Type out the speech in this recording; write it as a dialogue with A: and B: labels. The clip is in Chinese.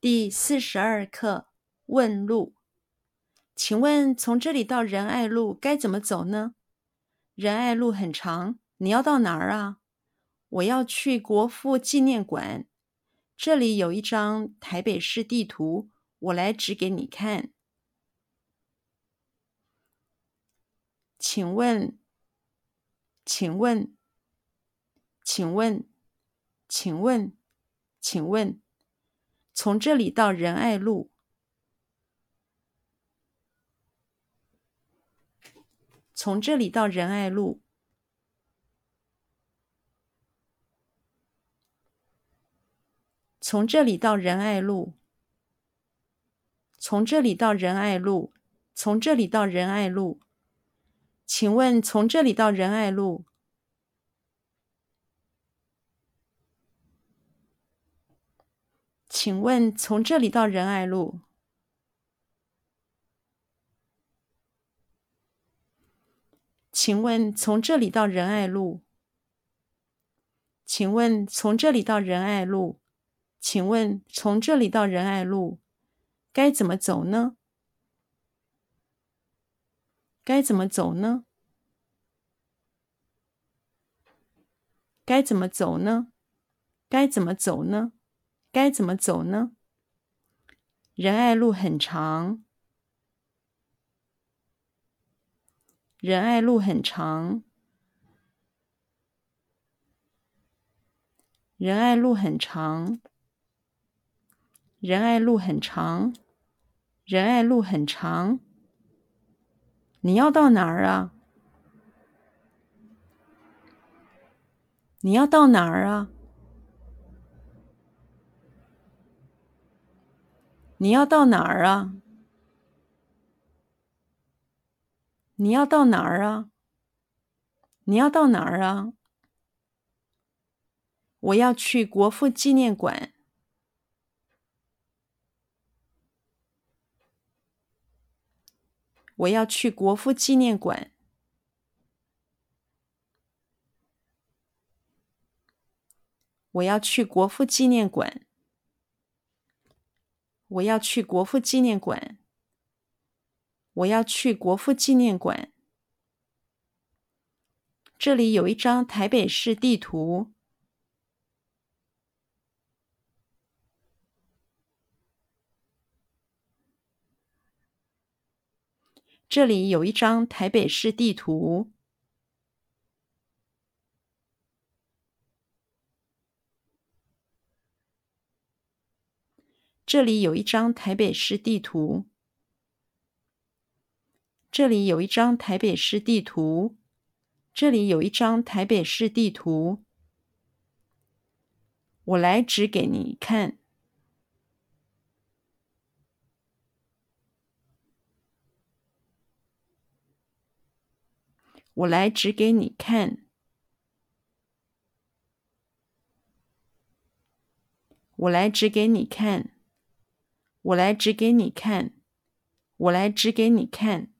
A: 第四十二课问路，请问从这里到仁爱路该怎么走呢？仁爱路很长，你要到哪儿啊？我要去国父纪念馆。这里有一张台北市地图，我来指给你看。请问，请问，请问，请问，请问。从这里到仁爱路，从这里到仁爱路，从这里到仁爱路，从这里到仁爱路，从这里到仁爱路，请问从这里到仁爱路？请问从这里到仁爱路？请问从这里到仁爱路？请问从这里到仁爱路？请问从这里到仁爱路？该怎么走呢？该怎么走呢？该怎么走呢？该怎么走呢？该怎么走呢？仁爱路很长，仁爱路很长，仁爱路很长，仁爱路很长，仁爱路很长。你要到哪儿啊？你要到哪儿啊？你要到哪儿啊？你要到哪儿啊？你要到哪儿啊？我要去国父纪念馆。我要去国父纪念馆。我要去国父纪念馆。我要去国父纪念馆。我要去国父纪念馆。这里有一张台北市地图。这里有一张台北市地图。这里有一张台北市地图。这里有一张台北市地图。这里有一张台北市地图。我来指给你看。我来指给你看。我来指给你看。我来指给你看，我来指给你看。